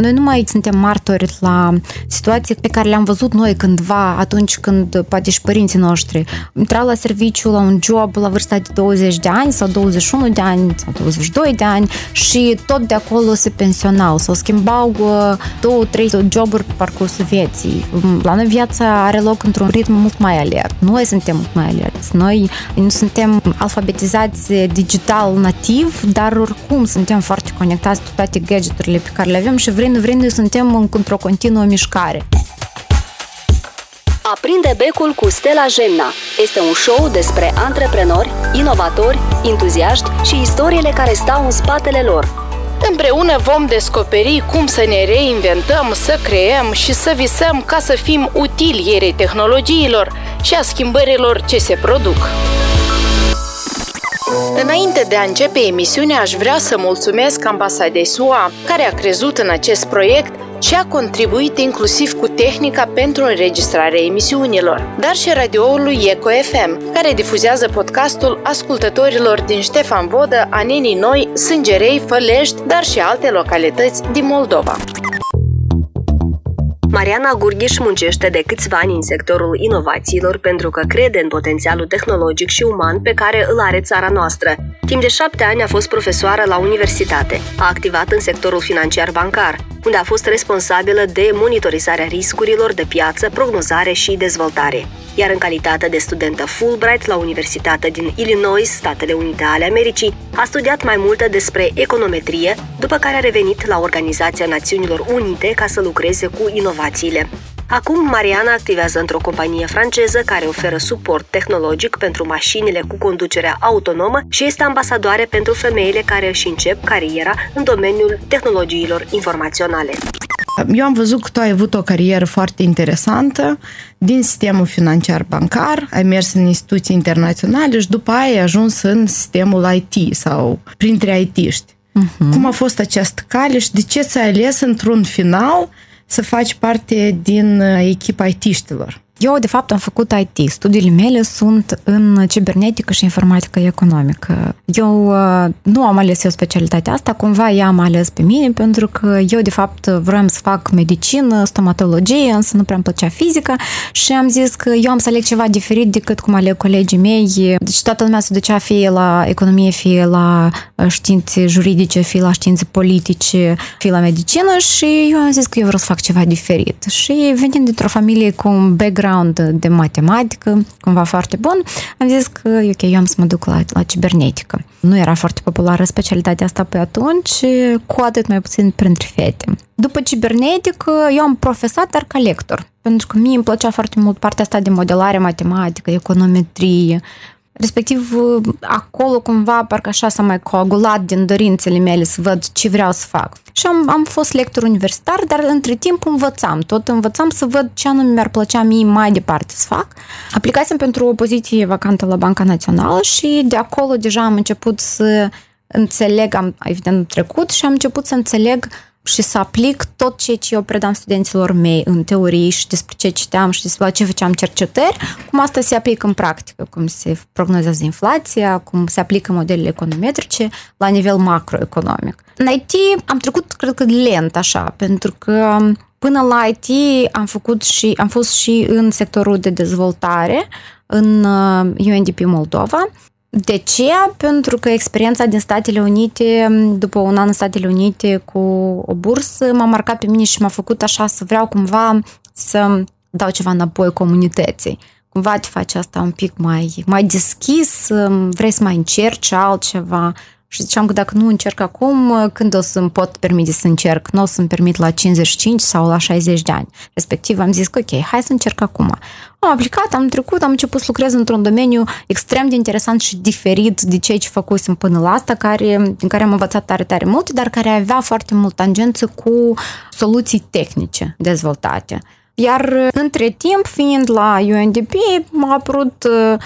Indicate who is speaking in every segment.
Speaker 1: noi nu mai suntem martori la situații pe care le-am văzut noi cândva, atunci când poate și părinții noștri intrau la serviciu, la un job la vârsta de 20 de ani sau 21 de ani sau 22 de ani și tot de acolo se pensionau sau schimbau uh, două, trei joburi pe parcursul vieții. La noi viața are loc într-un ritm mult mai alert. Noi suntem mult mai alerți. Noi nu suntem alfabetizați digital nativ, dar oricum suntem foarte conectați cu toate gadgeturile pe care le avem și vrând, vrând, suntem într-o continuă mișcare.
Speaker 2: Aprinde becul cu Stella Gemna este un show despre antreprenori, inovatori, entuziaști și istoriile care stau în spatele lor.
Speaker 3: Împreună vom descoperi cum să ne reinventăm, să creăm și să visăm ca să fim utili ierei tehnologiilor și a schimbărilor ce se produc. Înainte de a începe emisiunea, aș vrea să mulțumesc ambasadei SUA, care a crezut în acest proiect și a contribuit inclusiv cu tehnica pentru înregistrarea emisiunilor, dar și radioului Eco FM, care difuzează podcastul ascultătorilor din Ștefan Vodă, Anenii Noi, Sângerei, Fălești, dar și alte localități din Moldova.
Speaker 2: Mariana Gurghiș muncește de câțiva ani în sectorul inovațiilor pentru că crede în potențialul tehnologic și uman pe care îl are țara noastră. Timp de șapte ani a fost profesoară la universitate. A activat în sectorul financiar bancar, unde a fost responsabilă de monitorizarea riscurilor de piață, prognozare și dezvoltare. Iar în calitate de studentă Fulbright la Universitatea din Illinois, Statele Unite ale Americii, a studiat mai multe despre econometrie, după care a revenit la Organizația Națiunilor Unite ca să lucreze cu inovațiile. Acum, Mariana activează într-o companie franceză care oferă suport tehnologic pentru mașinile cu conducerea autonomă și este ambasadoare pentru femeile care își încep cariera în domeniul tehnologiilor informaționale.
Speaker 4: Eu am văzut că tu ai avut o carieră foarte interesantă din sistemul financiar bancar, ai mers în instituții internaționale și după aia ai ajuns în sistemul IT sau printre IT-ști. Uh-huh. Cum a fost această cale și de ce ți-ai ales într-un final să faci parte din uh, echipa IT-știlor?
Speaker 1: Eu, de fapt, am făcut IT. Studiile mele sunt în cibernetică și informatică economică. Eu uh, nu am ales eu specialitatea asta, cumva ea am ales pe mine, pentru că eu, de fapt, vreau să fac medicină, stomatologie, însă nu prea îmi plăcea fizica și am zis că eu am să aleg ceva diferit decât cum aleg colegii mei. Deci toată lumea se ducea fie la economie, fie la uh, științe juridice, fie la științe politice, fie la medicină și eu am zis că eu vreau să fac ceva diferit. Și venind dintr-o familie cu un background background de matematică, cumva foarte bun, am zis că, ok, eu am să mă duc la, la cibernetică. Nu era foarte populară specialitatea asta pe atunci, cu atât mai puțin printre fete. După cibernetică, eu am profesat, dar ca lector, pentru că mie îmi plăcea foarte mult partea asta de modelare matematică, econometrie, Respectiv, acolo cumva parcă așa s-a mai coagulat din dorințele mele să văd ce vreau să fac. Și am, am fost lector universitar, dar între timp învățam. Tot învățam să văd ce anume mi-ar plăcea mie mai departe să fac. Aplicasem pentru o poziție vacantă la Banca Națională și de acolo deja am început să înțeleg, am evident trecut și am început să înțeleg și să aplic tot ceea ce eu predam studenților mei în teorie și despre ce citeam și despre la ce făceam cercetări, cum asta se aplică în practică, cum se prognozează inflația, cum se aplică modelele econometrice la nivel macroeconomic. În IT am trecut, cred că, lent așa, pentru că până la IT am făcut și am fost și în sectorul de dezvoltare în UNDP uh, Moldova, de ce? Pentru că experiența din Statele Unite, după un an în Statele Unite cu o bursă, m-a marcat pe mine și m-a făcut așa să vreau cumva să dau ceva înapoi comunității. Cumva te faci asta un pic mai, mai deschis, vrei să mai încerci altceva, și ziceam că dacă nu încerc acum, când o să-mi pot permite să încerc? Nu o să-mi permit la 55 sau la 60 de ani. Respectiv am zis că ok, hai să încerc acum. Am aplicat, am trecut, am început să lucrez într-un domeniu extrem de interesant și diferit de ceea ce făcusem până la asta, care, din care am învățat tare, tare mult, dar care avea foarte mult tangență cu soluții tehnice dezvoltate. Iar între timp, fiind la UNDP, m-a apărut uh,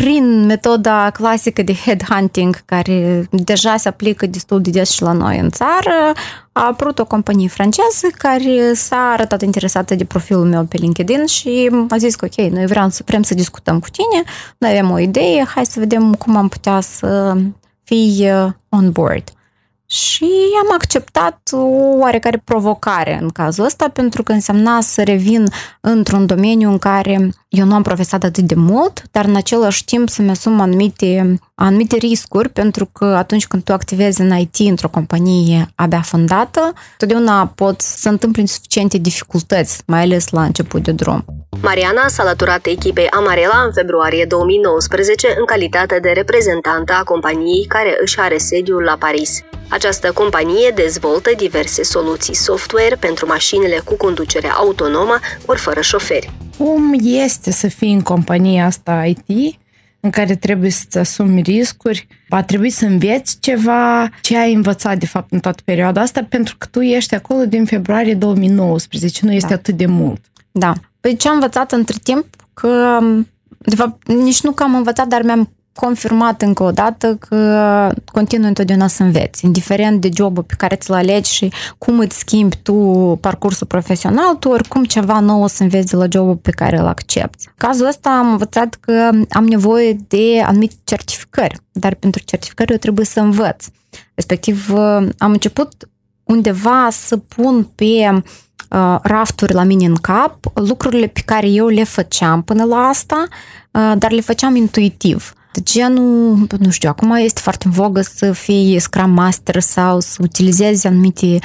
Speaker 1: prin metoda clasică de headhunting, care deja se aplică destul de des și la noi în țară, a apărut o companie franceză care s-a arătat interesată de profilul meu pe LinkedIn și a zis că ok, noi vrem să, vrem să discutăm cu tine, noi avem o idee, hai să vedem cum am putea să fii uh, on board. Și am acceptat o oarecare provocare în cazul ăsta, pentru că însemna să revin într-un domeniu în care eu nu am profesat atât de mult, dar în același timp să-mi asum anumite, anumite riscuri, pentru că atunci când tu activezi în IT într-o companie abia fondată, totdeauna pot să întâmple suficiente dificultăți, mai ales la început de drum.
Speaker 2: Mariana s-a alăturat echipei Amarela în februarie 2019 în calitate de reprezentantă a companiei care își are sediul la Paris. Această companie dezvoltă diverse soluții software pentru mașinile cu conducere autonomă ori fără șoferi.
Speaker 4: Cum este să fii în compania asta IT în care trebuie să-ți asumi riscuri, va trebui să înveți ceva, ce ai învățat de fapt în toată perioada asta, pentru că tu ești acolo din februarie 2019, nu este da. atât de mult.
Speaker 1: Da. Păi ce am învățat între timp, că de fapt nici nu că am învățat, dar mi-am confirmat încă o dată că continui întotdeauna să înveți, indiferent de jobul pe care ți-l alegi și cum îți schimbi tu parcursul profesional, tu oricum ceva nou o să înveți de la jobul pe care îl accepti. Cazul ăsta am învățat că am nevoie de anumite certificări, dar pentru certificări eu trebuie să învăț. Respectiv, am început undeva să pun pe uh, rafturi la mine în cap lucrurile pe care eu le făceam până la asta, uh, dar le făceam intuitiv genul, nu știu, acum este foarte în vogă să fii Scrum Master sau să utilizezi anumite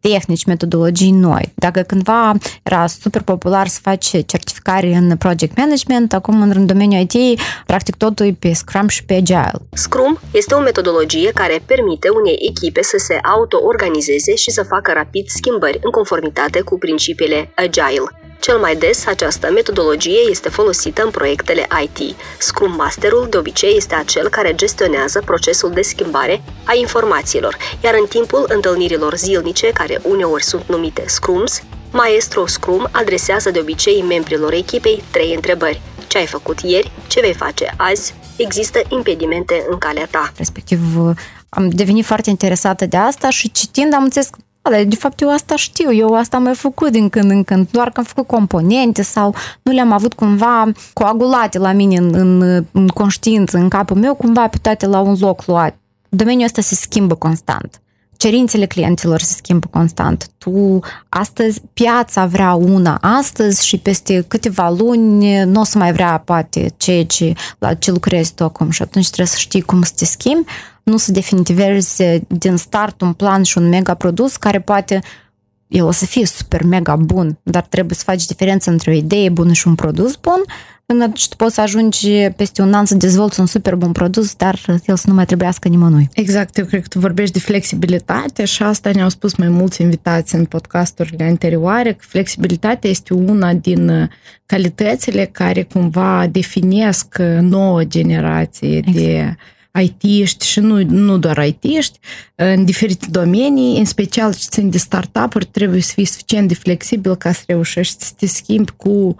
Speaker 1: tehnici, metodologii noi. Dacă cândva era super popular să faci certificare în project management, acum în domeniul IT, practic totul e pe Scrum și pe Agile.
Speaker 2: Scrum este o metodologie care permite unei echipe să se auto-organizeze și să facă rapid schimbări în conformitate cu principiile Agile. Cel mai des, această metodologie este folosită în proiectele IT. Scrum Masterul de obicei este acel care gestionează procesul de schimbare a informațiilor, iar în timpul întâlnirilor zilnice, care uneori sunt numite Scrums, Maestro Scrum adresează de obicei membrilor echipei trei întrebări. Ce ai făcut ieri? Ce vei face azi? Există impedimente în calea ta.
Speaker 1: Respectiv, am devenit foarte interesată de asta și citind am înțeles da, dar de fapt eu asta știu, eu asta am mai făcut din când în când, doar că am făcut componente sau nu le-am avut cumva coagulate la mine în, în, în conștiință, în capul meu, cumva pe toate la un loc luat. Domeniul ăsta se schimbă constant. Cerințele clienților se schimbă constant. Tu, astăzi, piața vrea una astăzi și peste câteva luni nu o să mai vrea, poate, ceea ce, la ce lucrezi tu acum și atunci trebuie să știi cum să te schimbi nu să definitivezi din start un plan și un mega produs care poate el o să fie super mega bun, dar trebuie să faci diferența între o idee bună și un produs bun, până și tu poți să ajungi peste un an să dezvolți un super bun produs, dar el să nu mai trebuiască nimănui.
Speaker 4: Exact, eu cred că tu vorbești de flexibilitate și asta ne-au spus mai mulți invitați în podcasturile anterioare, că flexibilitatea este una din calitățile care cumva definesc nouă generație exact. de IT-ști și nu, nu doar IT-ști, în diferite domenii, în special ce țin de startup-uri, trebuie să fii suficient de flexibil ca să reușești să te schimbi cu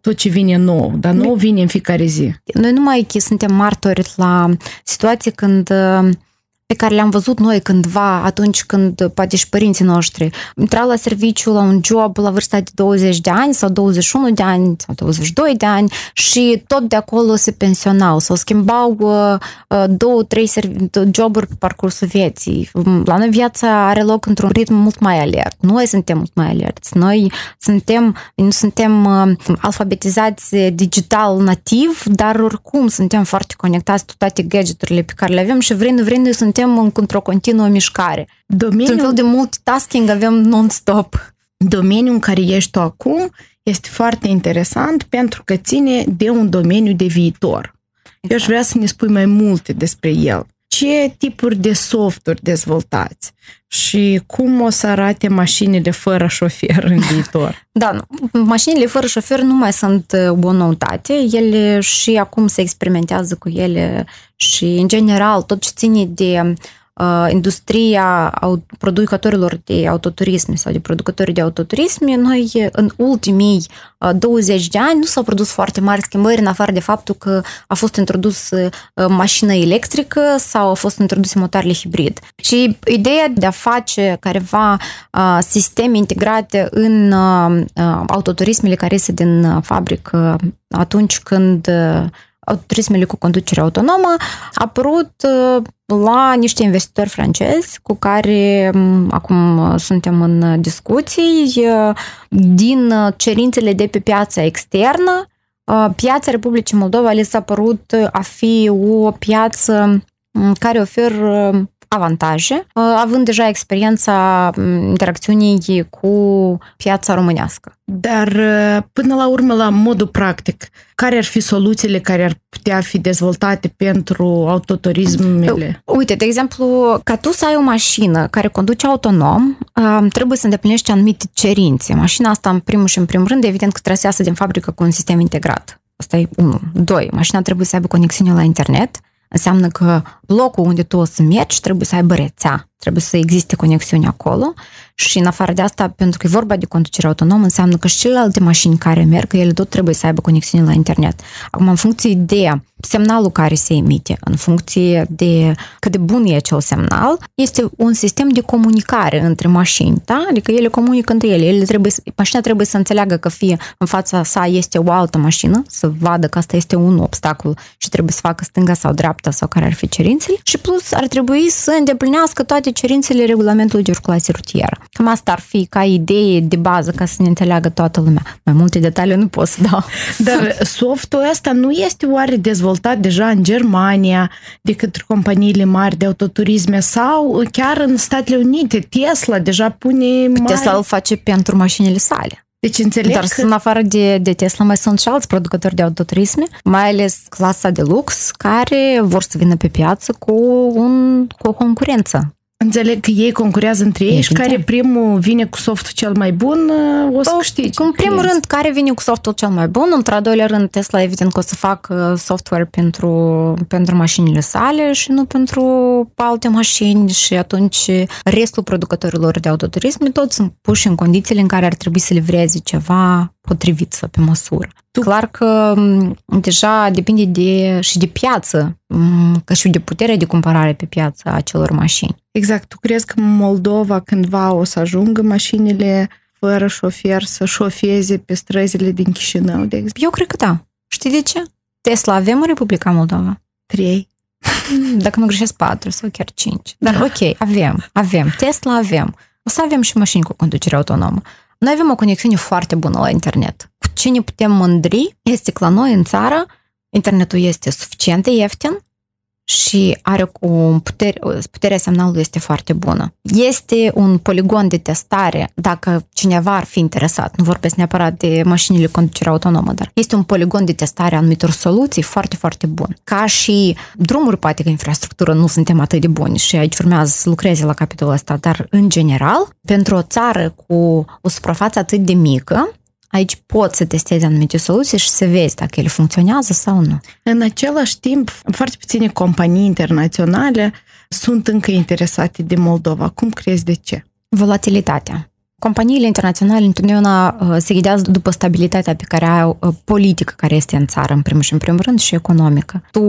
Speaker 4: tot ce vine nou, dar nou vine în fiecare zi.
Speaker 1: Noi numai aici suntem martori la situații când pe care le-am văzut noi cândva, atunci când poate și părinții noștri intrau la serviciu, la un job la vârsta de 20 de ani sau 21 de ani sau 22 de ani și tot de acolo se pensionau sau schimbau uh, uh două, trei joburi pe parcursul vieții. La noi viața are loc într-un ritm mult mai alert. Noi suntem mult mai alerți. Noi suntem, nu suntem uh, alfabetizați digital nativ, dar oricum suntem foarte conectați cu toate gadgeturile pe care le avem și vrând, vrând suntem suntem într-o continuă mișcare. Domeniul... Un fel de multitasking avem non-stop.
Speaker 4: Domeniul în care ești tu acum este foarte interesant pentru că ține de un domeniu de viitor. Exact. Eu aș vrea să ne spui mai multe despre el. Ce tipuri de software dezvoltați și cum o să arate mașinile fără șofer în viitor?
Speaker 1: Da, mașinile fără șofer nu mai sunt uh, o noutate. Ele și acum se experimentează cu ele și, în general, tot ce ține de uh, industria producătorilor de autoturisme sau de producători de autoturisme, noi în ultimii uh, 20 de ani nu s-au produs foarte mari schimbări în afară de faptul că a fost introdus uh, mașină electrică sau au fost introduse motoarele hibrid. Și ideea de a face careva uh, sisteme integrate în uh, autoturismele care iese din fabrică atunci când uh, autoturismele cu conducere autonomă a apărut la niște investitori francezi cu care acum suntem în discuții din cerințele de pe piața externă. Piața Republicii Moldova le s-a părut a fi o piață care oferă avantaje, având deja experiența interacțiunii cu piața românească.
Speaker 4: Dar, până la urmă, la modul practic, care ar fi soluțiile care ar putea fi dezvoltate pentru autoturismele?
Speaker 1: Uite, de exemplu, ca tu să ai o mașină care conduce autonom, trebuie să îndeplinești anumite cerințe. Mașina asta, în primul și în primul rând, evident că trebuie să iasă din fabrică cu un sistem integrat. Asta e unul. Doi, mașina trebuie să aibă conexiune la internet, înseamnă că locul unde tu o să mergi trebuie să aibă rețea, trebuie să existe conexiune acolo și în afară de asta, pentru că e vorba de conducere autonomă, înseamnă că și celelalte mașini care merg, ele tot trebuie să aibă conexiune la internet. Acum, în funcție de semnalul care se emite, în funcție de cât de bun e acel semnal, este un sistem de comunicare între mașini, da? Adică ele comunică între ele. ele trebuie, mașina trebuie să înțeleagă că fie în fața sa este o altă mașină, să vadă că asta este un obstacol și trebuie să facă stânga sau dreapta sau care ar fi cerințele și plus ar trebui să îndeplinească toate cerințele regulamentului de circulație rutieră. Cam asta ar fi ca idee de bază ca să ne înțeleagă toată lumea. Mai multe detalii nu pot să dau.
Speaker 4: Dar softul ăsta nu este oare dezvoltat deja în Germania de către companiile mari de autoturisme sau chiar în Statele Unite? Tesla deja pune mari...
Speaker 1: Tesla îl face pentru mașinile sale.
Speaker 4: Deci înțeleg
Speaker 1: Dar
Speaker 4: că...
Speaker 1: în afară de, de Tesla mai sunt și alți producători de autoturisme, mai ales clasa de lux, care vor să vină pe piață cu, un, cu o concurență.
Speaker 4: Înțeleg că ei concurează între ei și care primul vine cu softul cel mai bun, o să câștige.
Speaker 1: În primul rând, care vine cu softul cel mai bun, într-al doilea rând, Tesla evident că o să facă software pentru, pentru mașinile sale și nu pentru alte mașini și atunci restul producătorilor de autoturisme toți sunt puși în condițiile în care ar trebui să livreze ceva potrivit sau pe măsură. Tu... Clar că deja depinde de, și de piață, ca și de puterea de cumpărare pe piață a celor mașini.
Speaker 4: Exact. Tu crezi că Moldova cândva o să ajungă mașinile fără șofer să șofeze pe străzile din Chișinău, de exemplu?
Speaker 1: Eu cred că da. Știi de ce? Tesla avem în Republica Moldova?
Speaker 4: Trei.
Speaker 1: Dacă nu greșesc, patru sau chiar cinci. Dar da. ok, avem, avem. Tesla avem. O să avem și mașini cu conducere autonomă. Noi avem o conexiune foarte bună la internet. Cu ce ne putem mândri? Este că la noi în țară. Internetul este suficient de ieftin, și are o putere, puterea semnalului este foarte bună. Este un poligon de testare, dacă cineva ar fi interesat, nu vorbesc neapărat de mașinile conducere autonomă, dar este un poligon de testare a anumitor soluții foarte, foarte bun. Ca și drumuri, poate că infrastructură nu suntem atât de buni și aici urmează să lucreze la capitolul ăsta, dar în general, pentru o țară cu o suprafață atât de mică, Aici poți să testezi anumite soluții și să vezi dacă ele funcționează sau nu.
Speaker 4: În același timp, foarte puține companii internaționale sunt încă interesate de Moldova. Cum crezi de ce?
Speaker 1: Volatilitatea. Companiile internaționale întotdeauna uh, se ghidează după stabilitatea pe care au uh, politică care este în țară, în primul și în primul rând, și economică. Tu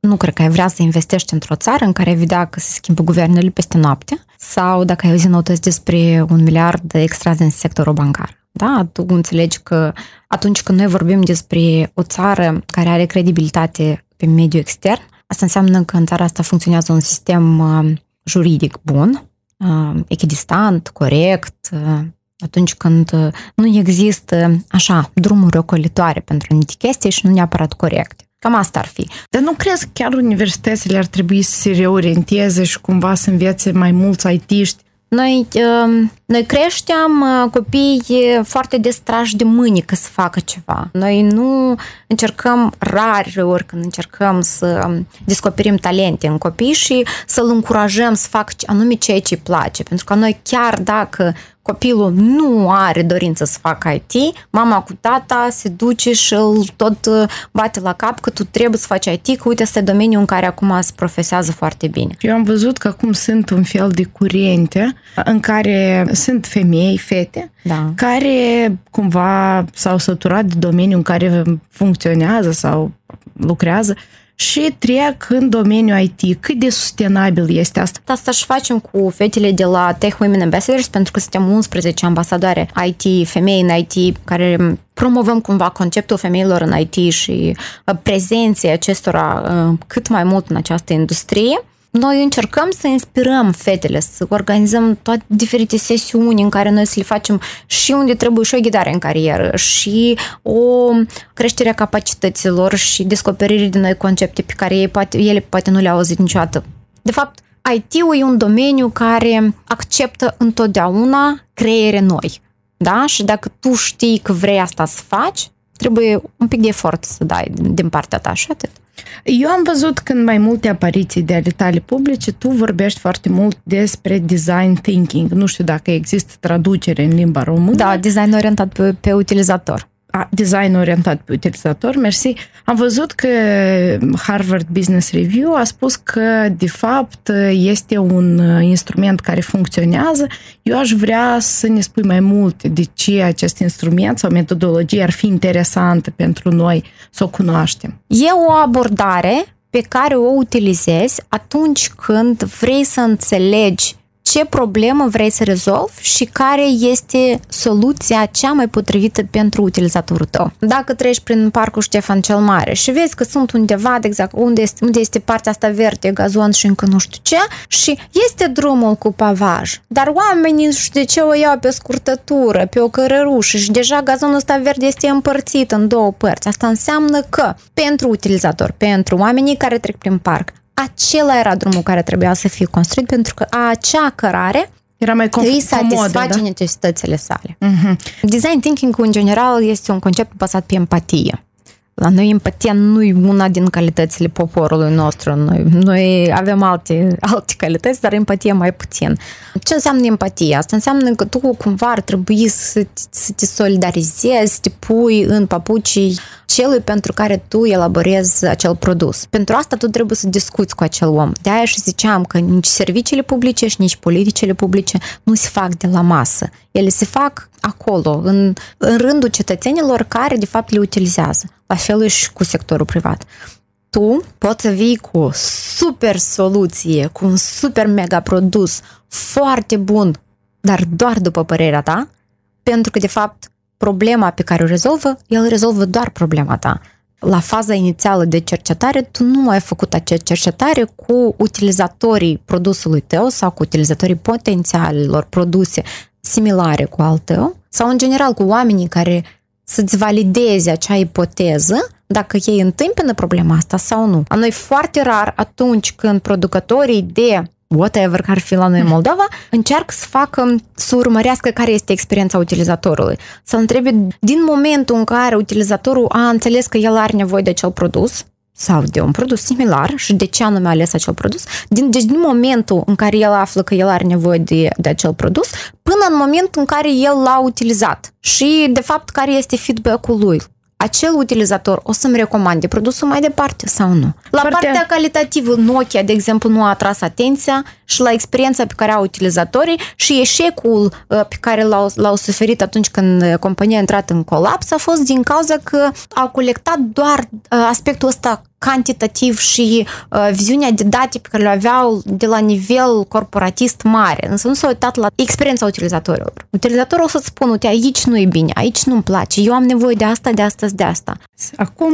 Speaker 1: nu cred că ai vrea să investești într-o țară în care ai vedea că se schimbă guvernele peste noapte sau dacă ai auzit notăți despre un miliard extra din sectorul bancar. Da? Tu înțelegi că atunci când noi vorbim despre o țară care are credibilitate pe mediul extern, asta înseamnă că în țara asta funcționează un sistem uh, juridic bun, uh, echidistant, corect, uh, atunci când nu există așa drumuri ocolitoare pentru anumite chestii și nu neapărat corecte. Cam asta ar fi.
Speaker 4: Dar nu crezi că chiar universitățile ar trebui să se reorienteze și cumva să învețe mai mulți IT-ști
Speaker 1: noi, um, noi creștem uh, copii foarte destrași de mâini că să facă ceva. Noi nu încercăm rari ori când încercăm să um, descoperim talente în copii și să-l încurajăm să facă anume ceea ce îi place. Pentru că noi chiar dacă copilul nu are dorință să facă IT, mama cu tata se duce și îl tot uh, bate la cap că tu trebuie să faci IT, că uite, este domeniul în care acum se profesează foarte bine.
Speaker 4: Eu am văzut că acum sunt un fel de curente în care sunt femei, fete, da. care cumva s-au săturat de domeniul în care funcționează sau lucrează și trec în domeniul IT. Cât de sustenabil este asta?
Speaker 1: Asta și facem cu fetele de la Tech Women Ambassadors, pentru că suntem 11 ambasadoare IT, femei în IT, care promovăm cumva conceptul femeilor în IT și uh, prezenței acestora uh, cât mai mult în această industrie. Noi încercăm să inspirăm fetele, să organizăm toate diferite sesiuni în care noi să le facem și unde trebuie și o ghidare în carieră și o creștere a capacităților și descoperire de noi concepte pe care ei poate, ele poate nu le-au auzit niciodată. De fapt, IT-ul e un domeniu care acceptă întotdeauna creiere noi. Da? Și dacă tu știi că vrei asta să faci, trebuie un pic de efort să dai din partea ta și atât.
Speaker 4: Eu am văzut că în mai multe apariții de ale tale publice tu vorbești foarte mult despre design thinking. Nu știu dacă există traducere în limba română.
Speaker 1: Da, design orientat pe, pe utilizator
Speaker 4: design orientat pe utilizator, mersi. Am văzut că Harvard Business Review a spus că, de fapt, este un instrument care funcționează. Eu aș vrea să ne spui mai multe de ce acest instrument sau metodologie ar fi interesantă pentru noi să o cunoaștem.
Speaker 1: E o abordare pe care o utilizezi atunci când vrei să înțelegi ce problemă vrei să rezolvi și care este soluția cea mai potrivită pentru utilizatorul tău. Dacă treci prin parcul Ștefan cel Mare și vezi că sunt undeva, de exact, unde este, unde este partea asta verde, gazon și încă nu știu ce, și este drumul cu pavaj, dar oamenii știu de ce o iau pe scurtătură, pe o cărărușă și deja gazonul ăsta verde este împărțit în două părți. Asta înseamnă că pentru utilizator, pentru oamenii care trec prin parc, acela era drumul care trebuia să fie construit pentru că acea cărare era mai com- îi satisface da? necesitățile sale. Uh-huh. Design thinking în general este un concept bazat pe empatie. La noi empatia nu e una din calitățile poporului nostru. Noi, noi avem alte, alte calități, dar empatia mai puțin. Ce înseamnă empatia? Asta înseamnă că tu cumva ar trebui să, să te solidarizezi, să te pui în papucii celui pentru care tu elaborezi acel produs. Pentru asta tu trebuie să discuți cu acel om. De aia și ziceam că nici serviciile publice și nici politicile publice nu se fac de la masă. Ele se fac acolo, în, în rândul cetățenilor care de fapt le utilizează. La fel și cu sectorul privat tu poți să vii cu o super soluție, cu un super mega produs foarte bun, dar doar după părerea ta, pentru că, de fapt, problema pe care o rezolvă, el rezolvă doar problema ta. La faza inițială de cercetare, tu nu ai făcut acea cercetare cu utilizatorii produsului tău sau cu utilizatorii potențialilor produse similare cu al tău sau, în general, cu oamenii care să-ți valideze acea ipoteză dacă ei întâmpină problema asta sau nu. A noi foarte rar atunci când producătorii de whatever care ar fi la noi în Moldova, încearcă să facă, să urmărească care este experiența utilizatorului. Să întrebe din momentul în care utilizatorul a înțeles că el are nevoie de acel produs, sau de un produs similar și de ce anume a ales acel produs, din, deci din momentul în care el află că el are nevoie de, de acel produs, până în momentul în care el l-a utilizat și, de fapt, care este feedback-ul lui acel utilizator o să-mi recomande produsul mai departe sau nu. La partea, partea calitativă, Nokia, de exemplu, nu a atras atenția și la experiența pe care au utilizatorii și eșecul uh, pe care l-au, l-au suferit atunci când uh, compania a intrat în colaps a fost din cauza că au colectat doar uh, aspectul ăsta cantitativ și uh, viziunea de date pe care le aveau de la nivel corporatist mare, însă nu s-au uitat la experiența utilizatorilor. Utilizatorul o să-ți spună, uite, aici nu e bine, aici nu-mi place, eu am nevoie de asta, de asta, de asta.
Speaker 4: Acum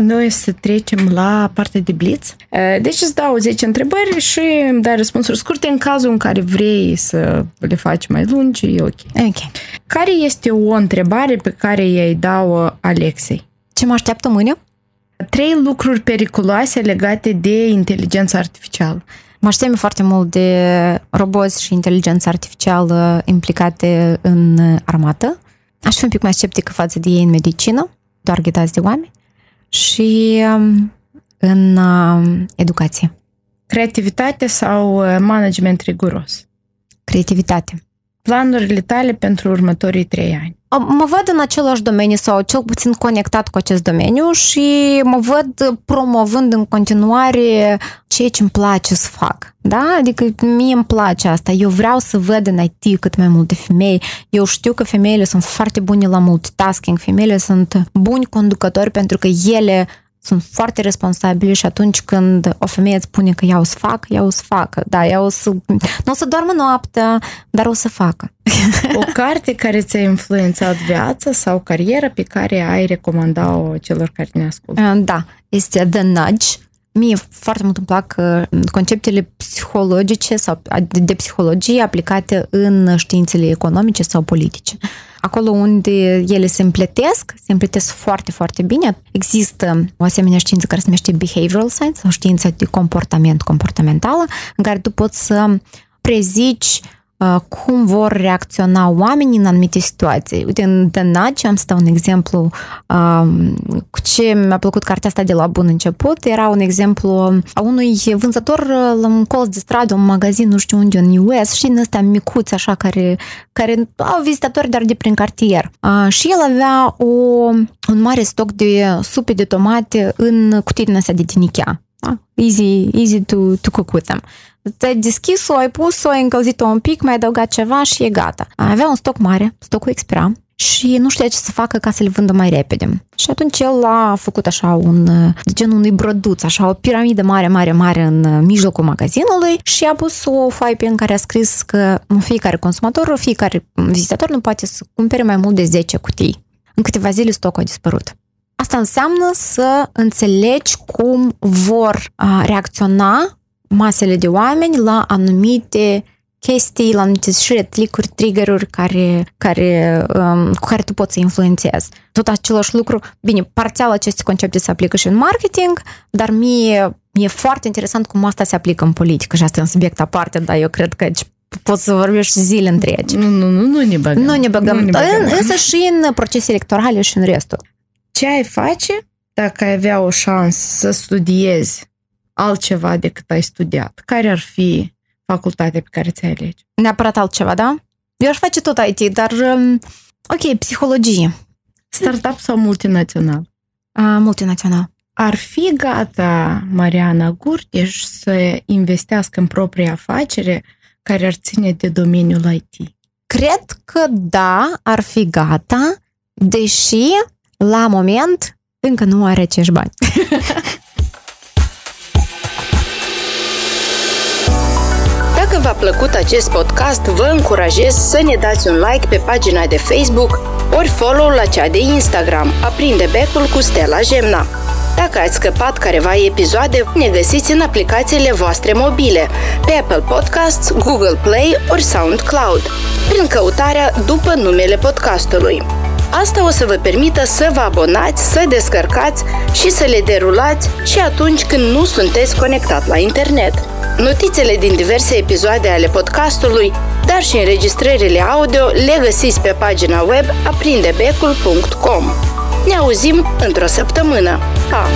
Speaker 4: noi să trecem la partea de blitz. Deci îți dau 10 întrebări și îmi dai răspunsuri scurte în cazul în care vrei să le faci mai lungi, e ok.
Speaker 1: Ok.
Speaker 4: Care este o întrebare pe care i-ai dau Alexei?
Speaker 1: Ce mă așteaptă mâine?
Speaker 4: Trei lucruri periculoase legate de inteligența artificială.
Speaker 1: Mă aștept foarte mult de roboți și inteligența artificială implicate în armată. Aș fi un pic mai sceptică față de ei în medicină, doar ghidați de oameni, și um, în um, educație.
Speaker 4: Creativitate sau uh, management riguros?
Speaker 1: Creativitate.
Speaker 4: Planurile tale pentru următorii trei ani?
Speaker 1: Mă văd în același domeniu sau cel puțin conectat cu acest domeniu și mă văd promovând în continuare ceea ce îmi place să fac. Da? Adică mie îmi place asta. Eu vreau să văd în IT cât mai multe femei. Eu știu că femeile sunt foarte bune la multitasking. Femeile sunt buni conducători pentru că ele sunt foarte responsabili și atunci când o femeie îți spune că ea o să facă, ea o să facă. Da, ea o să... Nu o să doarmă noaptea, dar o să facă.
Speaker 4: O carte care ți-a influențat viața sau cariera pe care ai recomanda-o celor care ne ascultă?
Speaker 1: Da, este The Nudge. Mie foarte mult îmi plac uh, conceptele psihologice sau de psihologie aplicate în științele economice sau politice acolo unde ele se împletesc, se împletesc foarte, foarte bine. Există o asemenea știință care se numește behavioral science, o știință de comportament comportamentală, în care tu poți să prezici Uh, cum vor reacționa oamenii în anumite situații. Uite, în Dănaci am să dau un exemplu um, cu ce mi-a plăcut cartea asta de la bun început. Era un exemplu a unui vânzător uh, la un colț de stradă, un magazin, nu știu unde, în US, și în ăstea micuți, așa, care, care au vizitatori doar de prin cartier. Uh, și el avea o, un mare stoc de supe de tomate în cutii din astea de tinichea. Da? Easy, easy to, to cook with them. Te-ai deschis-o, ai pus-o, ai încălzit-o un pic, mai adăugat ceva și e gata. Avea un stoc mare, stocul expira și nu știa ce să facă ca să le vândă mai repede. Și atunci el a făcut așa un, de genul unui brăduț, așa o piramidă mare, mare, mare în mijlocul magazinului și a pus o foaie pe în care a scris că fiecare consumator, fiecare vizitator nu poate să cumpere mai mult de 10 cutii. În câteva zile stocul a dispărut. Asta înseamnă să înțelegi cum vor reacționa masele de oameni la anumite chestii, la anumite șretlicuri, triggeruri care, care, um, cu care tu poți să influențezi. Tot același lucru, bine, parțial aceste concepte se aplică și în marketing, dar mie mi-e foarte interesant cum asta se aplică în politică și asta e un subiect aparte, dar eu cred că poți să vorbești zile întregi.
Speaker 4: Nu, nu, nu, nu ne băgăm.
Speaker 1: Nu ne băgăm. Nu ne băgăm. Însă și în procese electorale și în restul.
Speaker 4: Ce ai face dacă ai avea o șansă să studiezi altceva decât ai studiat? Care ar fi facultatea pe care ți-ai alege?
Speaker 1: Neapărat altceva, da? Eu aș face tot IT, dar um, ok, psihologie.
Speaker 4: Startup sau multinațional?
Speaker 1: Uh, multinațional.
Speaker 4: Ar fi gata Mariana Gurteș să investească în propria afacere care ar ține de domeniul IT?
Speaker 1: Cred că da, ar fi gata, deși la moment încă nu are acești bani.
Speaker 3: Dacă v-a plăcut acest podcast, vă încurajez să ne dați un like pe pagina de Facebook ori follow la cea de Instagram, aprinde becul cu Stella Gemna. Dacă ați scăpat careva episoade, ne găsiți în aplicațiile voastre mobile, pe Apple Podcasts, Google Play ori SoundCloud, prin căutarea după numele podcastului. Asta o să vă permită să vă abonați, să descărcați și să le derulați și atunci când nu sunteți conectat la internet. Notițele din diverse episoade ale podcastului, dar și înregistrările audio le găsiți pe pagina web aprindebecul.com. Ne auzim într-o săptămână. Pa!